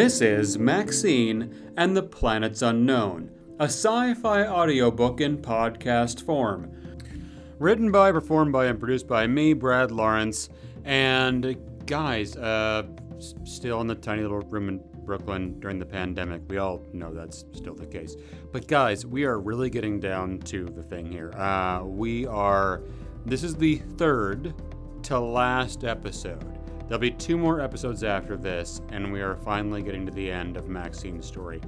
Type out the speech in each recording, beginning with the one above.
This is Maxine and the Planets Unknown, a sci fi audiobook in podcast form. Written by, performed by, and produced by me, Brad Lawrence. And guys, uh, still in the tiny little room in Brooklyn during the pandemic. We all know that's still the case. But guys, we are really getting down to the thing here. Uh, we are, this is the third to last episode. There'll be two more episodes after this, and we are finally getting to the end of Maxine's story.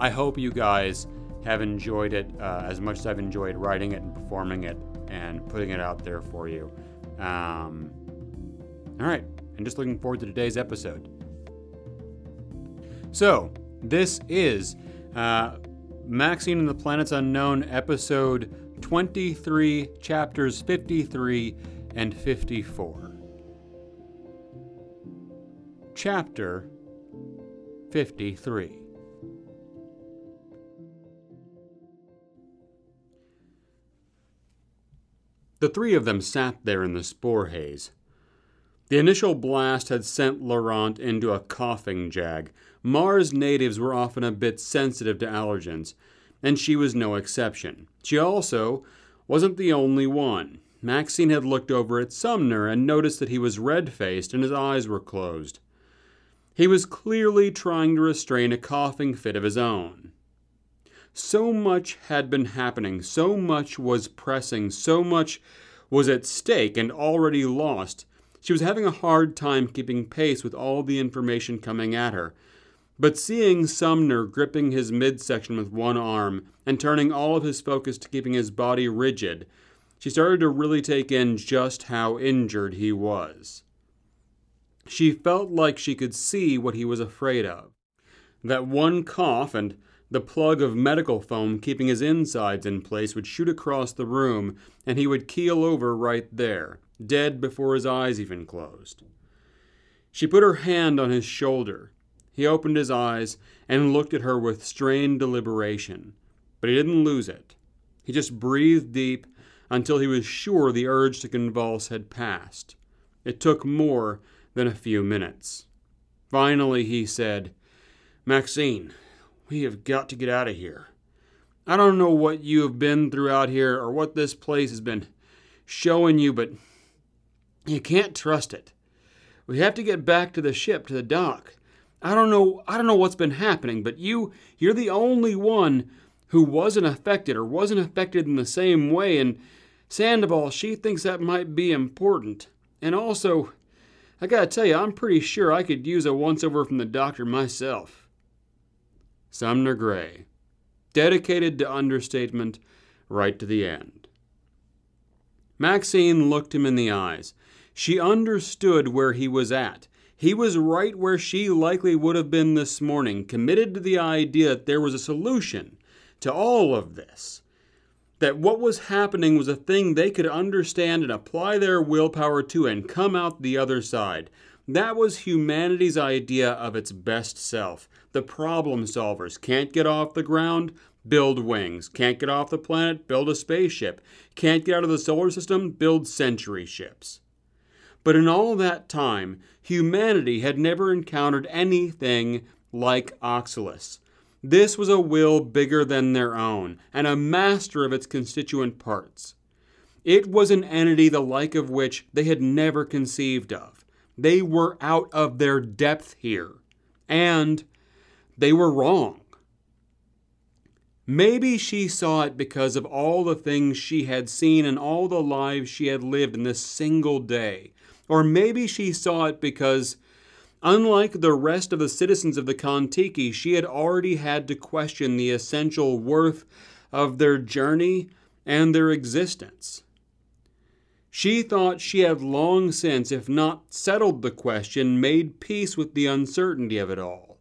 I hope you guys have enjoyed it uh, as much as I've enjoyed writing it and performing it and putting it out there for you. Um, all right, and just looking forward to today's episode. So, this is uh, Maxine and the Planets Unknown, episode 23, chapters 53 and 54. Chapter 53 The three of them sat there in the spore haze. The initial blast had sent Laurent into a coughing jag. Mars natives were often a bit sensitive to allergens, and she was no exception. She also wasn't the only one. Maxine had looked over at Sumner and noticed that he was red faced and his eyes were closed. He was clearly trying to restrain a coughing fit of his own. So much had been happening, so much was pressing, so much was at stake and already lost. She was having a hard time keeping pace with all the information coming at her. But seeing Sumner gripping his midsection with one arm and turning all of his focus to keeping his body rigid, she started to really take in just how injured he was. She felt like she could see what he was afraid of. That one cough and the plug of medical foam keeping his insides in place would shoot across the room, and he would keel over right there, dead before his eyes even closed. She put her hand on his shoulder. He opened his eyes and looked at her with strained deliberation, but he didn't lose it. He just breathed deep until he was sure the urge to convulse had passed. It took more than a few minutes. Finally, he said, Maxine, we have got to get out of here. I don't know what you have been through out here or what this place has been showing you, but you can't trust it. We have to get back to the ship, to the dock. I don't know I don't know what's been happening, but you you're the only one who wasn't affected or wasn't affected in the same way and Sandoval, she thinks that might be important. And also, I gotta tell you, I'm pretty sure I could use a once over from the doctor myself. Sumner Gray, dedicated to understatement right to the end. Maxine looked him in the eyes. She understood where he was at. He was right where she likely would have been this morning, committed to the idea that there was a solution to all of this that what was happening was a thing they could understand and apply their willpower to and come out the other side. That was humanity's idea of its best self. The problem solvers can't get off the ground, build wings. Can't get off the planet, build a spaceship. Can't get out of the solar system, build century ships. But in all that time, humanity had never encountered anything like Oxalis. This was a will bigger than their own, and a master of its constituent parts. It was an entity the like of which they had never conceived of. They were out of their depth here, and they were wrong. Maybe she saw it because of all the things she had seen and all the lives she had lived in this single day. Or maybe she saw it because Unlike the rest of the citizens of the Kon-Tiki, she had already had to question the essential worth of their journey and their existence. She thought she had long since, if not settled the question, made peace with the uncertainty of it all.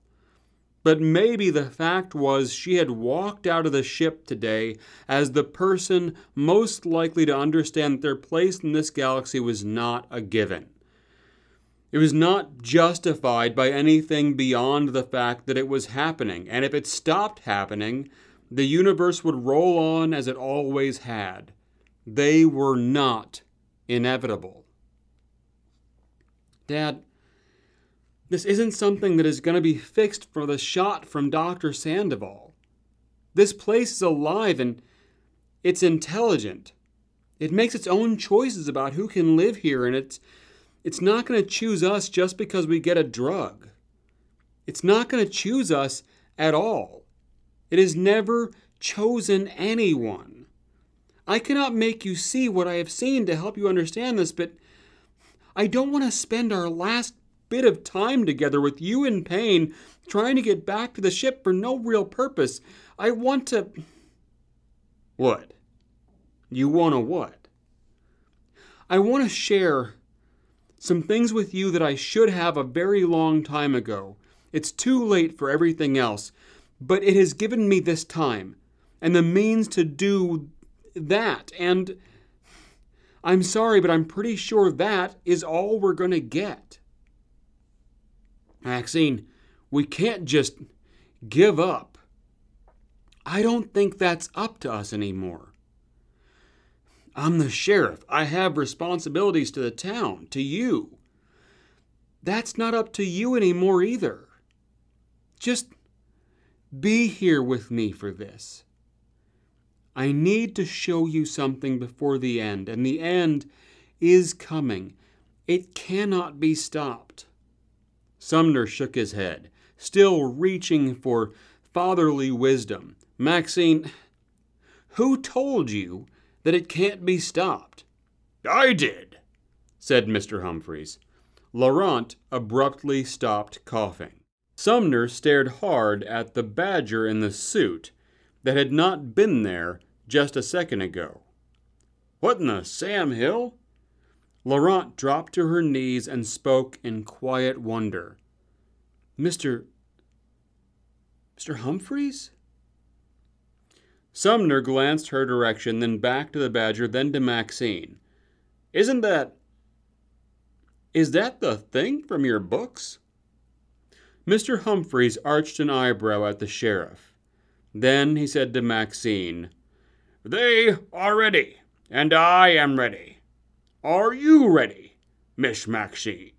But maybe the fact was she had walked out of the ship today as the person most likely to understand that their place in this galaxy was not a given. It was not justified by anything beyond the fact that it was happening, and if it stopped happening, the universe would roll on as it always had. They were not inevitable. Dad, This isn't something that is going to be fixed for the shot from Dr. Sandoval. This place is alive and it's intelligent. It makes its own choices about who can live here, and it's, it's not going to choose us just because we get a drug. It's not going to choose us at all. It has never chosen anyone. I cannot make you see what I have seen to help you understand this, but I don't want to spend our last bit of time together with you in pain, trying to get back to the ship for no real purpose. I want to. What? You want to what? I want to share some things with you that I should have a very long time ago. It's too late for everything else, but it has given me this time and the means to do that. And I'm sorry, but I'm pretty sure that is all we're going to get. Maxine, we can't just give up. I don't think that's up to us anymore. I'm the sheriff. I have responsibilities to the town, to you. That's not up to you anymore either. Just be here with me for this. I need to show you something before the end, and the end is coming. It cannot be stopped. Sumner shook his head, still reaching for fatherly wisdom. Maxine, who told you that it can't be stopped? I did, said Mr. Humphreys. Laurent abruptly stopped coughing. Sumner stared hard at the badger in the suit that had not been there just a second ago. What in the Sam Hill? Laurent dropped to her knees and spoke in quiet wonder. Mr. Mr. Humphreys? Sumner glanced her direction, then back to the badger, then to Maxine. Isn't that. Is that the thing from your books? Mr. Humphreys arched an eyebrow at the sheriff. Then he said to Maxine, They are ready, and I am ready. Are you ready, Miss Maxine?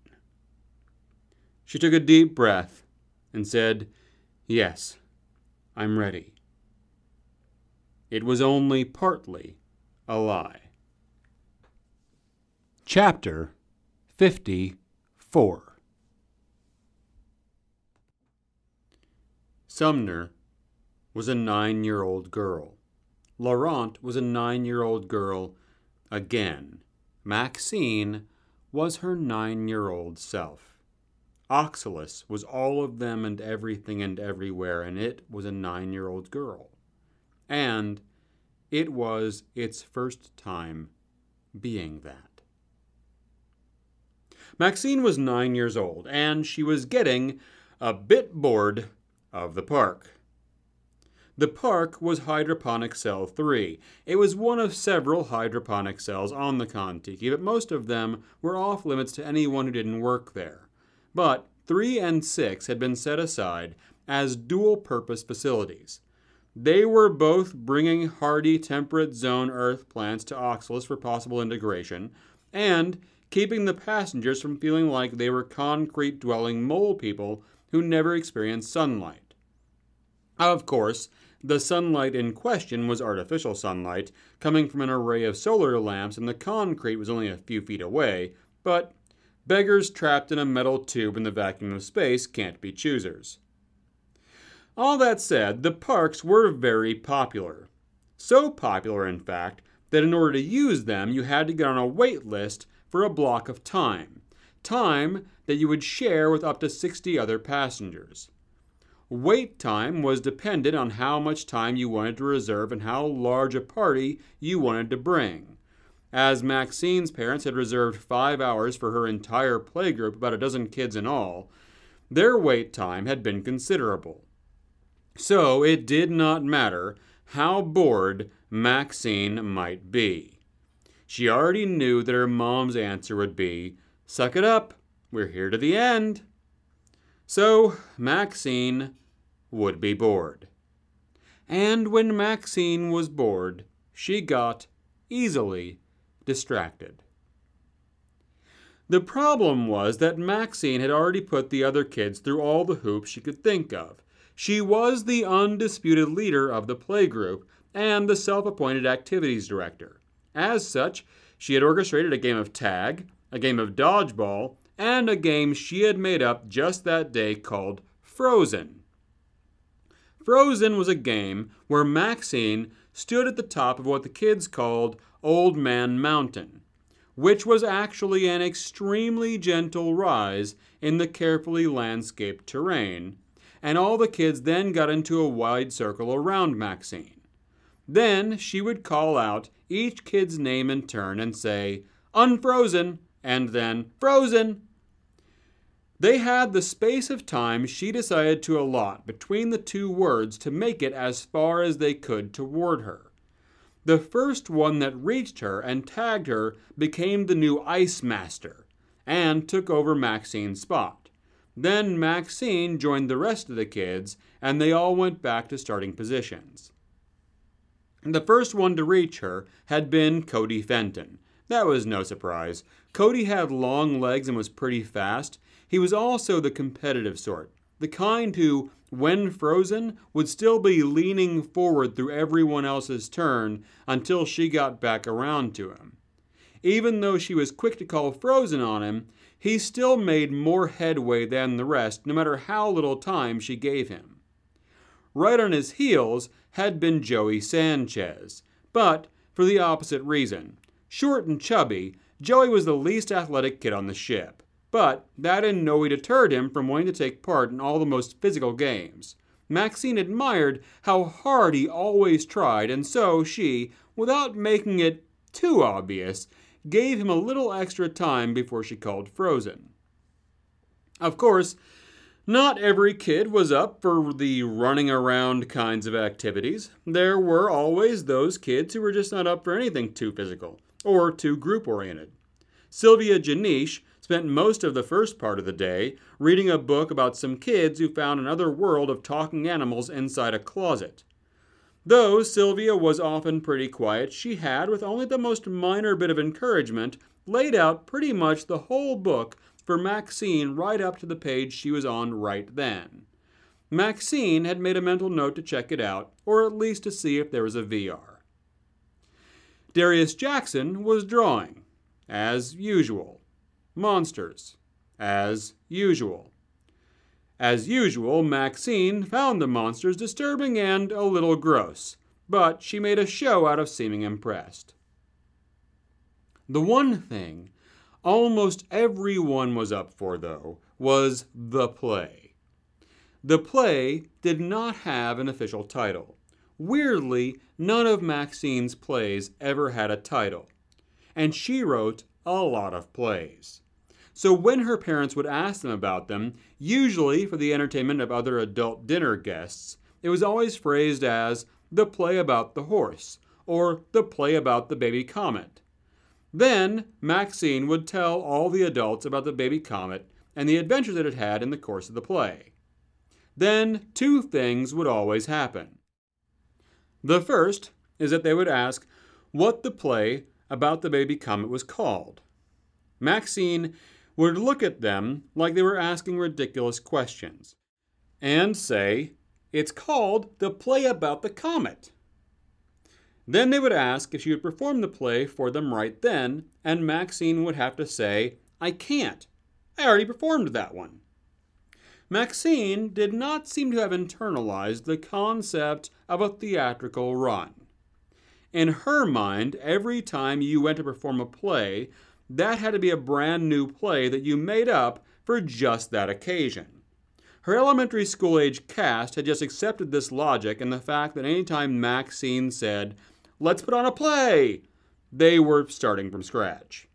She took a deep breath and said, Yes, I'm ready. It was only partly a lie. Chapter 54 Sumner was a nine year old girl. Laurent was a nine year old girl again. Maxine was her nine year old self. Oxalis was all of them and everything and everywhere, and it was a nine year old girl. And it was its first time being that. Maxine was nine years old, and she was getting a bit bored of the park. The park was Hydroponic Cell 3. It was one of several hydroponic cells on the Kon-Tiki, but most of them were off limits to anyone who didn't work there. But 3 and 6 had been set aside as dual purpose facilities. They were both bringing hardy temperate zone earth plants to Oxalis for possible integration, and keeping the passengers from feeling like they were concrete dwelling mole people who never experienced sunlight. Of course, the sunlight in question was artificial sunlight, coming from an array of solar lamps, and the concrete was only a few feet away, but beggars trapped in a metal tube in the vacuum of space can't be choosers. All that said, the parks were very popular. So popular, in fact, that in order to use them, you had to get on a wait list for a block of time. Time that you would share with up to 60 other passengers. Wait time was dependent on how much time you wanted to reserve and how large a party you wanted to bring. As Maxine's parents had reserved five hours for her entire playgroup, about a dozen kids in all, their wait time had been considerable. So it did not matter how bored Maxine might be. She already knew that her mom's answer would be, Suck it up, we're here to the end. So Maxine would be bored. And when Maxine was bored, she got easily distracted. The problem was that Maxine had already put the other kids through all the hoops she could think of. She was the undisputed leader of the playgroup and the self appointed activities director. As such, she had orchestrated a game of tag, a game of dodgeball, and a game she had made up just that day called Frozen. Frozen was a game where Maxine stood at the top of what the kids called Old Man Mountain, which was actually an extremely gentle rise in the carefully landscaped terrain, and all the kids then got into a wide circle around Maxine. Then she would call out each kid's name in turn and say, Unfrozen, and then Frozen, they had the space of time she decided to allot between the two words to make it as far as they could toward her. The first one that reached her and tagged her became the new Ice Master and took over Maxine's spot. Then Maxine joined the rest of the kids, and they all went back to starting positions. The first one to reach her had been Cody Fenton. That was no surprise. Cody had long legs and was pretty fast, he was also the competitive sort, the kind who, when frozen, would still be leaning forward through everyone else's turn until she got back around to him. Even though she was quick to call frozen on him, he still made more headway than the rest, no matter how little time she gave him. Right on his heels had been Joey Sanchez, but for the opposite reason. Short and chubby, Joey was the least athletic kid on the ship but that in no way deterred him from wanting to take part in all the most physical games. Maxine admired how hard he always tried, and so she, without making it too obvious, gave him a little extra time before she called Frozen. Of course, not every kid was up for the running around kinds of activities. There were always those kids who were just not up for anything too physical or too group oriented. Sylvia Janish spent most of the first part of the day reading a book about some kids who found another world of talking animals inside a closet. Though Sylvia was often pretty quiet, she had, with only the most minor bit of encouragement, laid out pretty much the whole book for Maxine right up to the page she was on right then. Maxine had made a mental note to check it out, or at least to see if there was a VR. Darius Jackson was drawing, as usual monsters, as usual. As usual, Maxine found the monsters disturbing and a little gross, but she made a show out of seeming impressed. The one thing almost everyone was up for, though, was the play. The play did not have an official title. Weirdly, none of Maxine's plays ever had a title, and she wrote a lot of plays. So when her parents would ask them about them, usually for the entertainment of other adult dinner guests, it was always phrased as the play about the horse or the play about the baby comet. Then Maxine would tell all the adults about the baby comet and the adventures it had had in the course of the play. Then two things would always happen. The first is that they would ask what the play about the baby comet was called. Maxine would look at them like they were asking ridiculous questions and say, It's called The Play About the Comet. Then they would ask if she would perform the play for them right then, and Maxine would have to say, I can't. I already performed that one. Maxine did not seem to have internalized the concept of a theatrical run. In her mind, every time you went to perform a play, that had to be a brand new play that you made up for just that occasion. Her elementary school age cast had just accepted this logic and the fact that anytime Maxine said, Let's put on a play, they were starting from scratch.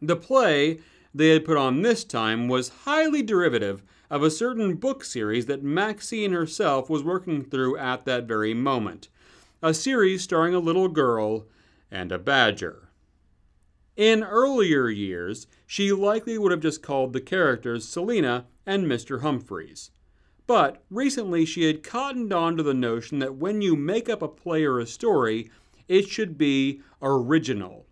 The play they had put on this time was highly derivative of a certain book series that Maxine herself was working through at that very moment. A series starring a little girl and a badger. In earlier years, she likely would have just called the characters Selina and Mr. Humphreys. But recently she had cottoned on to the notion that when you make up a play or a story, it should be original.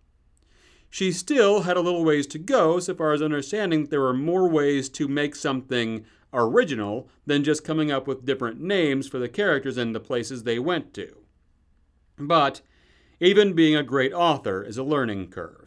she still had a little ways to go so far as understanding that there were more ways to make something original than just coming up with different names for the characters and the places they went to. But even being a great author is a learning curve.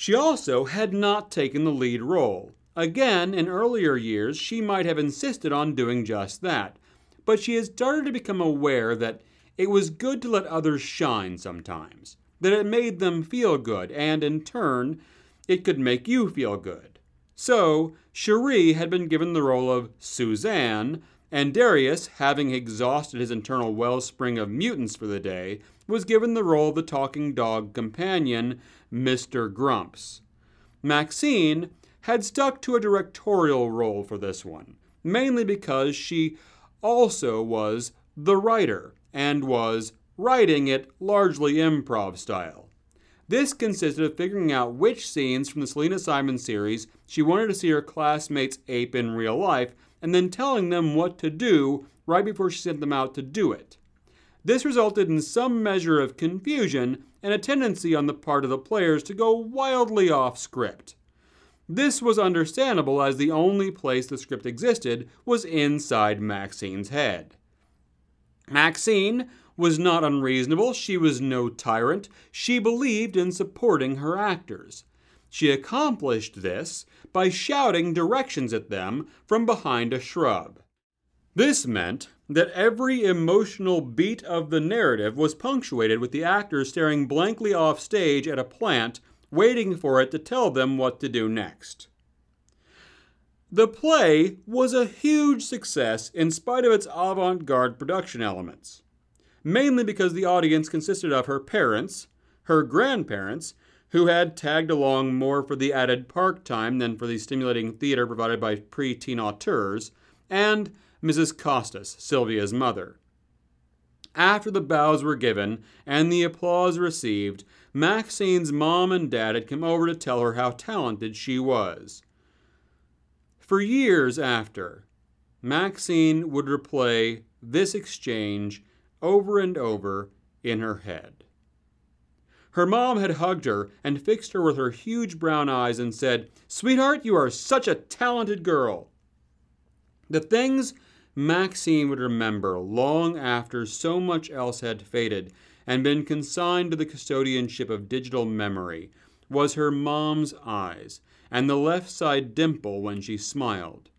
She also had not taken the lead role. Again, in earlier years, she might have insisted on doing just that, but she has started to become aware that it was good to let others shine sometimes, that it made them feel good, and in turn, it could make you feel good. So, Cherie had been given the role of Suzanne, and Darius, having exhausted his internal wellspring of mutants for the day, was given the role of the talking dog companion, Mr. Grumps. Maxine had stuck to a directorial role for this one, mainly because she also was the writer and was writing it largely improv style. This consisted of figuring out which scenes from the Selena Simon series she wanted to see her classmates ape in real life and then telling them what to do right before she sent them out to do it. This resulted in some measure of confusion and a tendency on the part of the players to go wildly off script. This was understandable as the only place the script existed was inside Maxine's head. Maxine was not unreasonable, she was no tyrant, she believed in supporting her actors. She accomplished this by shouting directions at them from behind a shrub. This meant that every emotional beat of the narrative was punctuated with the actors staring blankly off stage at a plant, waiting for it to tell them what to do next. The play was a huge success in spite of its avant garde production elements, mainly because the audience consisted of her parents, her grandparents, who had tagged along more for the added park time than for the stimulating theater provided by pre teen auteurs, and Mrs. Costas, Sylvia's mother. After the bows were given and the applause received, Maxine's mom and dad had come over to tell her how talented she was. For years after, Maxine would replay this exchange over and over in her head. Her mom had hugged her and fixed her with her huge brown eyes and said, Sweetheart, you are such a talented girl. The things Maxine would remember long after so much else had faded and been consigned to the custodianship of digital memory was her mom's eyes and the left side dimple when she smiled.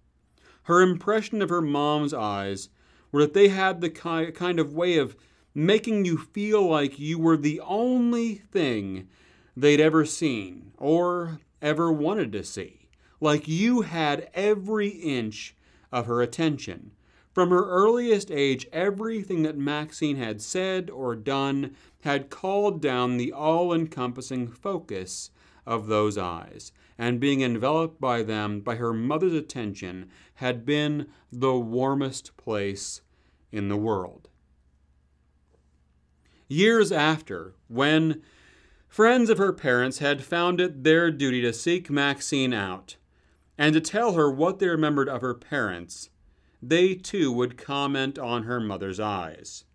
Her impression of her mom's eyes were that they had the kind of way of making you feel like you were the only thing they'd ever seen or ever wanted to see, like you had every inch of her attention. From her earliest age, everything that Maxine had said or done had called down the all encompassing focus of those eyes, and being enveloped by them, by her mother's attention, had been the warmest place in the world. Years after, when friends of her parents had found it their duty to seek Maxine out and to tell her what they remembered of her parents, they too would comment on her mother's eyes.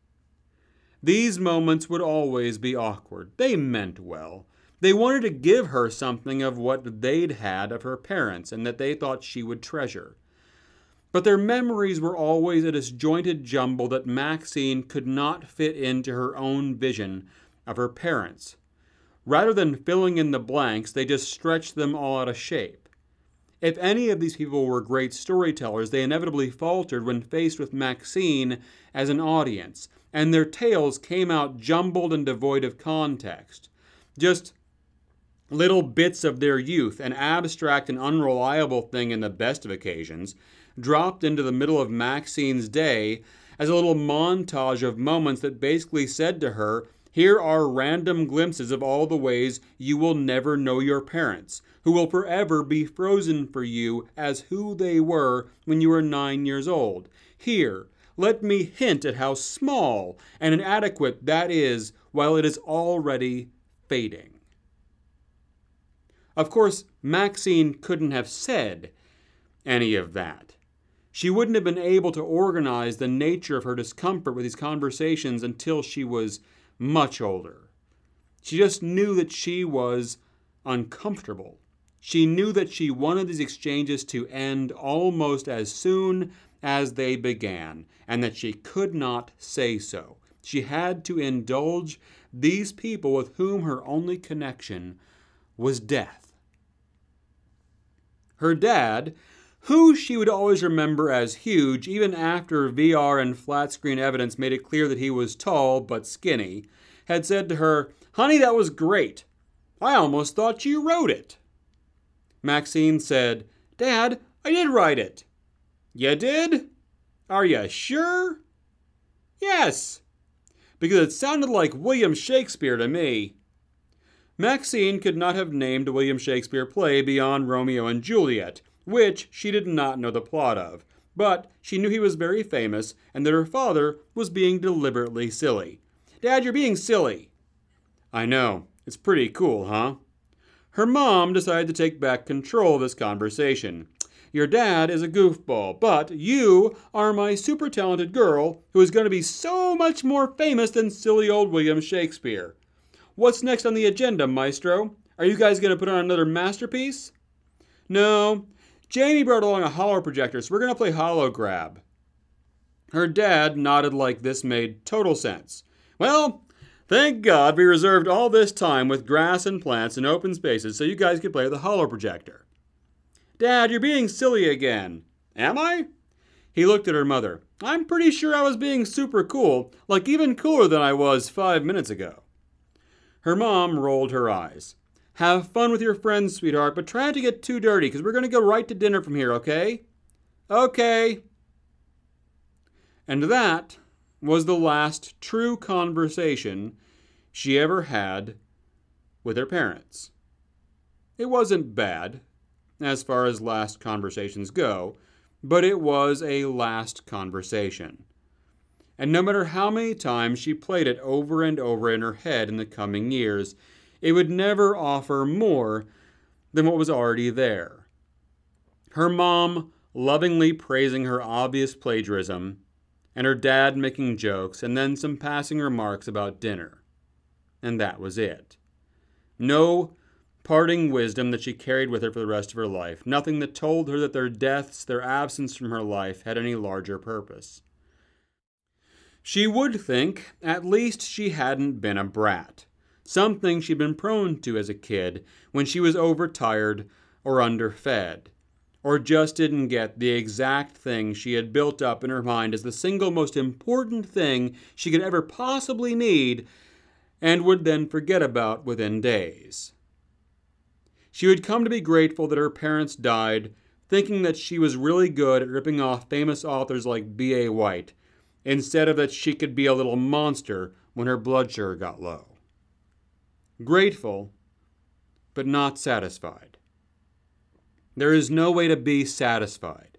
These moments would always be awkward. They meant well. They wanted to give her something of what they'd had of her parents and that they thought she would treasure but their memories were always a disjointed jumble that Maxine could not fit into her own vision of her parents. Rather than filling in the blanks, they just stretched them all out of shape. If any of these people were great storytellers, they inevitably faltered when faced with Maxine as an audience, and their tales came out jumbled and devoid of context. Just little bits of their youth, an abstract and unreliable thing in the best of occasions, dropped into the middle of Maxine's day as a little montage of moments that basically said to her, Here are random glimpses of all the ways you will never know your parents, who will forever be frozen for you as who they were when you were nine years old. Here, let me hint at how small and inadequate that is while it is already fading. Of course, Maxine couldn't have said any of that. She wouldn't have been able to organize the nature of her discomfort with these conversations until she was much older. She just knew that she was uncomfortable. She knew that she wanted these exchanges to end almost as soon as they began, and that she could not say so. She had to indulge these people with whom her only connection was death. Her dad, who she would always remember as huge, even after VR and flat screen evidence made it clear that he was tall but skinny, had said to her, Honey, that was great. I almost thought you wrote it. Maxine said, Dad, I did write it. You did? Are you sure? Yes, because it sounded like William Shakespeare to me. Maxine could not have named a William Shakespeare play beyond Romeo and Juliet, which she did not know the plot of, but she knew he was very famous and that her father was being deliberately silly. Dad, you're being silly. I know. It's pretty cool, huh? Her mom decided to take back control of this conversation. Your dad is a goofball, but you are my super talented girl who is going to be so much more famous than silly old William Shakespeare. What's next on the agenda, Maestro? Are you guys going to put on another masterpiece? No. Jamie brought along a holo projector, so we're going to play holo grab. Her dad nodded like this made total sense. Well, thank God we reserved all this time with grass and plants and open spaces so you guys could play with the holo projector. Dad, you're being silly again. Am I? He looked at her mother. I'm pretty sure I was being super cool, like even cooler than I was five minutes ago. Her mom rolled her eyes. Have fun with your friends, sweetheart, but try not to get too dirty, because we're going to go right to dinner from here, okay? Okay. And that was the last true conversation she ever had with her parents. It wasn't bad as far as last conversations go, but it was a last conversation. And no matter how many times she played it over and over in her head in the coming years, it would never offer more than what was already there. Her mom lovingly praising her obvious plagiarism, and her dad making jokes, and then some passing remarks about dinner. And that was it. No parting wisdom that she carried with her for the rest of her life, nothing that told her that their deaths, their absence from her life, had any larger purpose. She would think at least she hadn't been a brat, something she'd been prone to as a kid when she was overtired or underfed, or just didn't get the exact thing she had built up in her mind as the single most important thing she could ever possibly need and would then forget about within days. She would come to be grateful that her parents died, thinking that she was really good at ripping off famous authors like B.A. White, instead of that she could be a little monster when her blood sugar got low. Grateful, but not satisfied. There is no way to be satisfied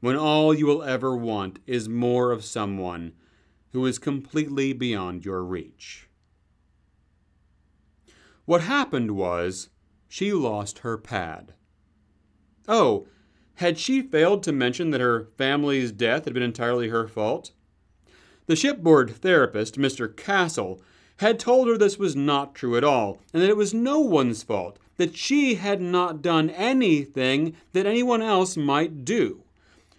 when all you will ever want is more of someone who is completely beyond your reach. What happened was she lost her pad. Oh, had she failed to mention that her family's death had been entirely her fault? The shipboard therapist, Mr. Castle, had told her this was not true at all, and that it was no one's fault, that she had not done anything that anyone else might do.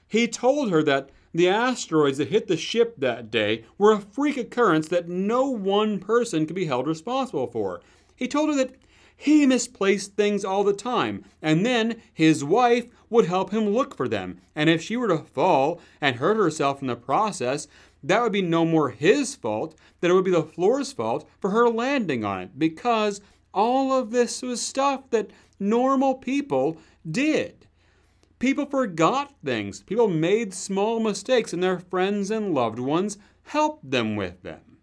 He told her that the asteroids that hit the ship that day were a freak occurrence that no one person could be held responsible for. He told her that he misplaced things all the time, and then his wife would help him look for them. And if she were to fall and hurt herself in the process, that would be no more his fault than it would be the floor's fault for her landing on it, because all of this was stuff that normal people did. People forgot things. People made small mistakes, and their friends and loved ones helped them with them.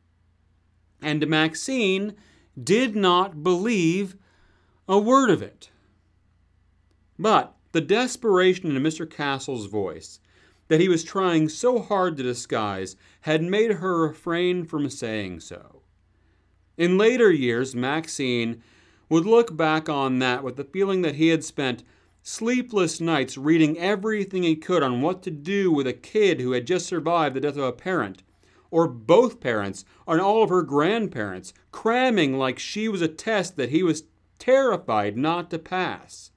And Maxine did not believe a word of it. But the desperation in Mr. Castle's voice, that he was trying so hard to disguise, had made her refrain from saying so. In later years, Maxine would look back on that with the feeling that he had spent sleepless nights reading everything he could on what to do with a kid who had just survived the death of a parent, or both parents, and all of her grandparents, cramming like she was a test that he was terrified not to pass.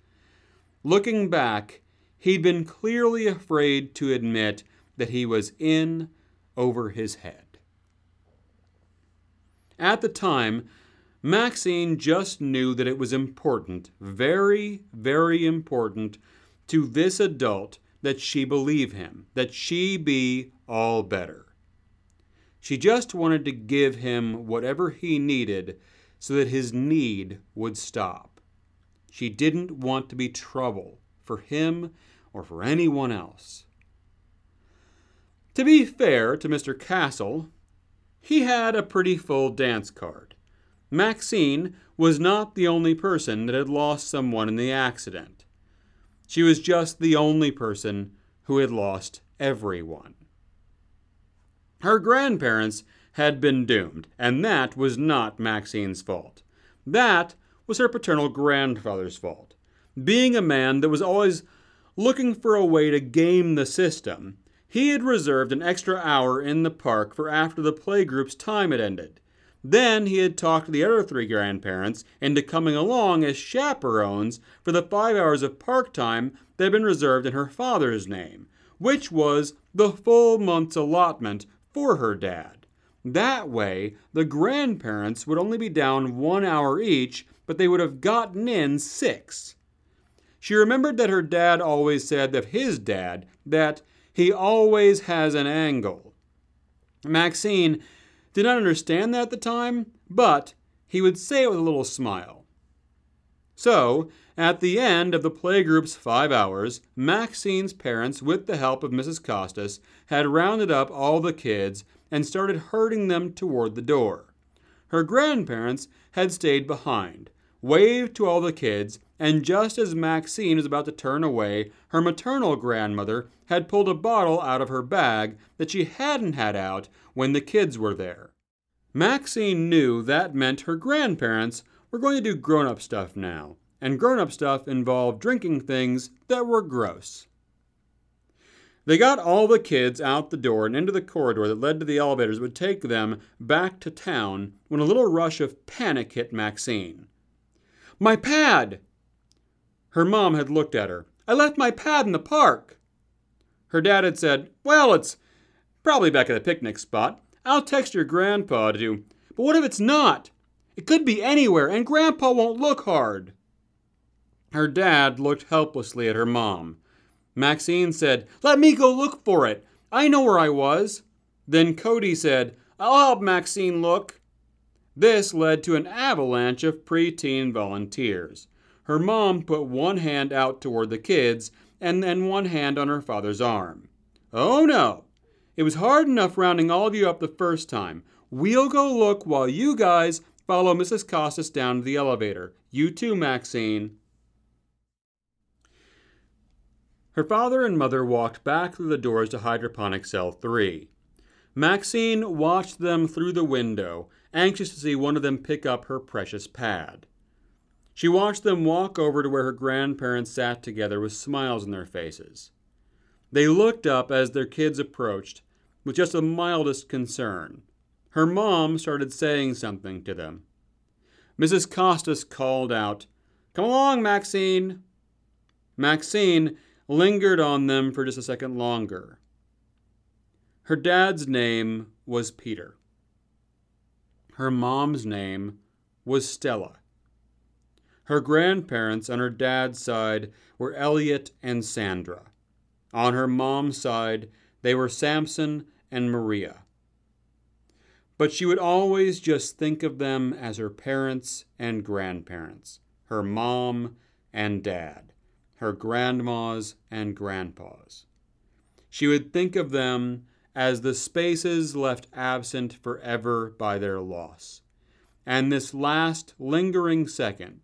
Looking back, he'd been clearly afraid to admit that he was in over his head. At the time, Maxine just knew that it was important, very, very important, to this adult that she believe him, that she be all better. She just wanted to give him whatever he needed so that his need would stop. She didn't want to be trouble for him or for anyone else. To be fair to Mr. Castle, he had a pretty full dance card. Maxine was not the only person that had lost someone in the accident. She was just the only person who had lost everyone. Her grandparents had been doomed, and that was not Maxine's fault. That was her paternal grandfather's fault. Being a man that was always looking for a way to game the system, he had reserved an extra hour in the park for after the playgroup's time had ended. Then he had talked the other three grandparents into coming along as chaperones for the five hours of park time that had been reserved in her father's name, which was the full month's allotment for her dad. That way, the grandparents would only be down one hour each, but they would have gotten in six. She remembered that her dad always said of his dad that he always has an angle. Maxine did not understand that at the time, but he would say it with a little smile. So, at the end of the playgroup's five hours, Maxine's parents, with the help of Mrs. Costas, had rounded up all the kids and started herding them toward the door. Her grandparents had stayed behind, waved to all the kids, and just as Maxine was about to turn away, her maternal grandmother had pulled a bottle out of her bag that she hadn't had out when the kids were there. Maxine knew that meant her grandparents were going to do grown up stuff now, and grown up stuff involved drinking things that were gross. They got all the kids out the door and into the corridor that led to the elevators that would take them back to town when a little rush of panic hit Maxine. My pad! Her mom had looked at her. I left my pad in the park. Her dad had said, Well, it's probably back at the picnic spot. I'll text your grandpa to. But what if it's not? It could be anywhere, and grandpa won't look hard. Her dad looked helplessly at her mom. Maxine said, Let me go look for it. I know where I was. Then Cody said, I'll help Maxine look. This led to an avalanche of preteen volunteers. Her mom put one hand out toward the kids and then one hand on her father's arm. Oh no! It was hard enough rounding all of you up the first time. We'll go look while you guys follow Mrs. Costas down to the elevator. You too, Maxine. Her father and mother walked back through the doors to hydroponic cell 3. Maxine watched them through the window, anxious to see one of them pick up her precious pad. She watched them walk over to where her grandparents sat together with smiles on their faces. They looked up as their kids approached with just the mildest concern. Her mom started saying something to them. Mrs. Costas called out, Come along, Maxine. Maxine lingered on them for just a second longer. Her dad's name was Peter. Her mom's name was Stella. Her grandparents on her dad's side were Elliot and Sandra. On her mom's side, they were Samson and Maria. But she would always just think of them as her parents and grandparents, her mom and dad, her grandmas and grandpas. She would think of them as the spaces left absent forever by their loss. And this last lingering second,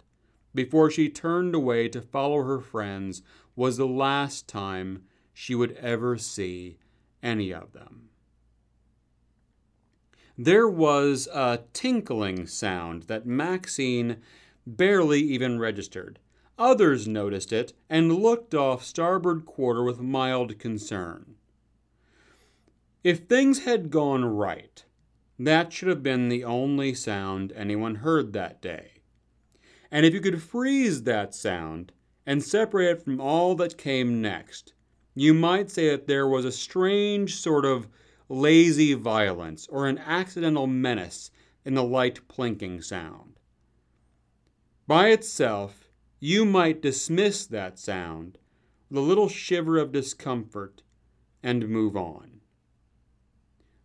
before she turned away to follow her friends, was the last time she would ever see any of them. There was a tinkling sound that Maxine barely even registered. Others noticed it and looked off starboard quarter with mild concern. If things had gone right, that should have been the only sound anyone heard that day. And if you could freeze that sound and separate it from all that came next, you might say that there was a strange sort of lazy violence or an accidental menace in the light plinking sound. By itself, you might dismiss that sound with a little shiver of discomfort and move on.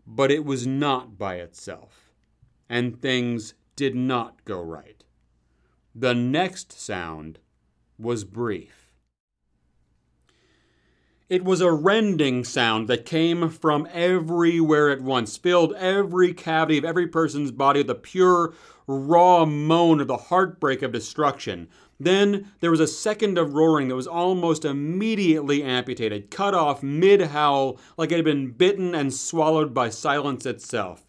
But it was not by itself, and things did not go right. The next sound was brief. It was a rending sound that came from everywhere at once, filled every cavity of every person's body with a pure, raw moan of the heartbreak of destruction. Then there was a second of roaring that was almost immediately amputated, cut off mid howl like it had been bitten and swallowed by silence itself.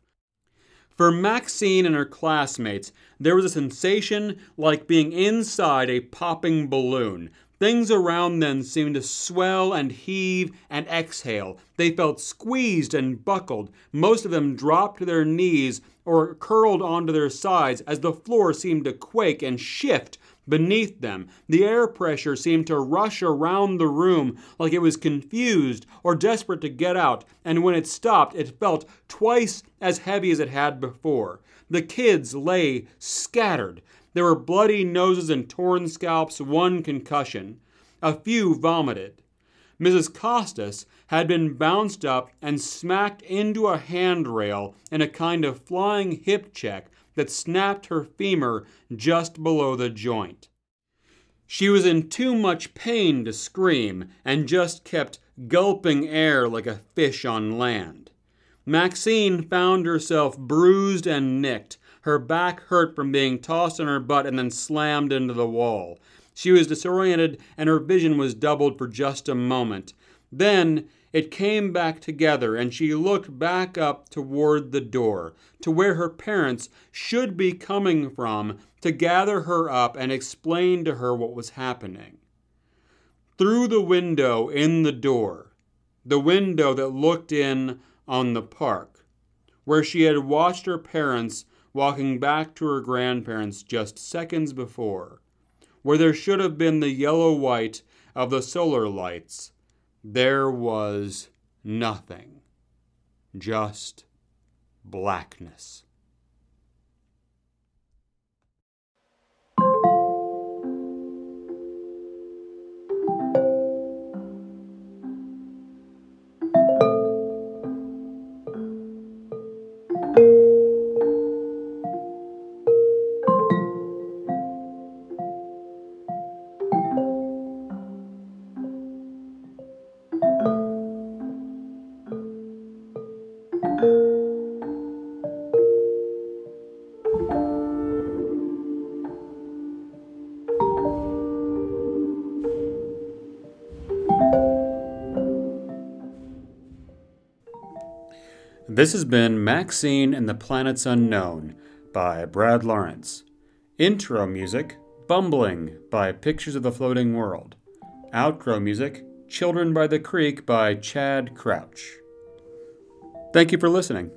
For Maxine and her classmates, there was a sensation like being inside a popping balloon. Things around them seemed to swell and heave and exhale. They felt squeezed and buckled. Most of them dropped to their knees or curled onto their sides as the floor seemed to quake and shift beneath them. The air pressure seemed to rush around the room like it was confused or desperate to get out, and when it stopped, it felt twice as heavy as it had before. The kids lay scattered. There were bloody noses and torn scalps, one concussion. A few vomited. Mrs. Costas had been bounced up and smacked into a handrail in a kind of flying hip check that snapped her femur just below the joint. She was in too much pain to scream and just kept gulping air like a fish on land. Maxine found herself bruised and nicked. Her back hurt from being tossed on her butt and then slammed into the wall. She was disoriented and her vision was doubled for just a moment. Then it came back together, and she looked back up toward the door, to where her parents should be coming from to gather her up and explain to her what was happening. Through the window in the door, the window that looked in on the park, where she had watched her parents walking back to her grandparents just seconds before, where there should have been the yellow white of the solar lights there was nothing, just blackness. This has been Maxine and the Planets Unknown by Brad Lawrence. Intro music Bumbling by Pictures of the Floating World. Outro music Children by the Creek by Chad Crouch. Thank you for listening.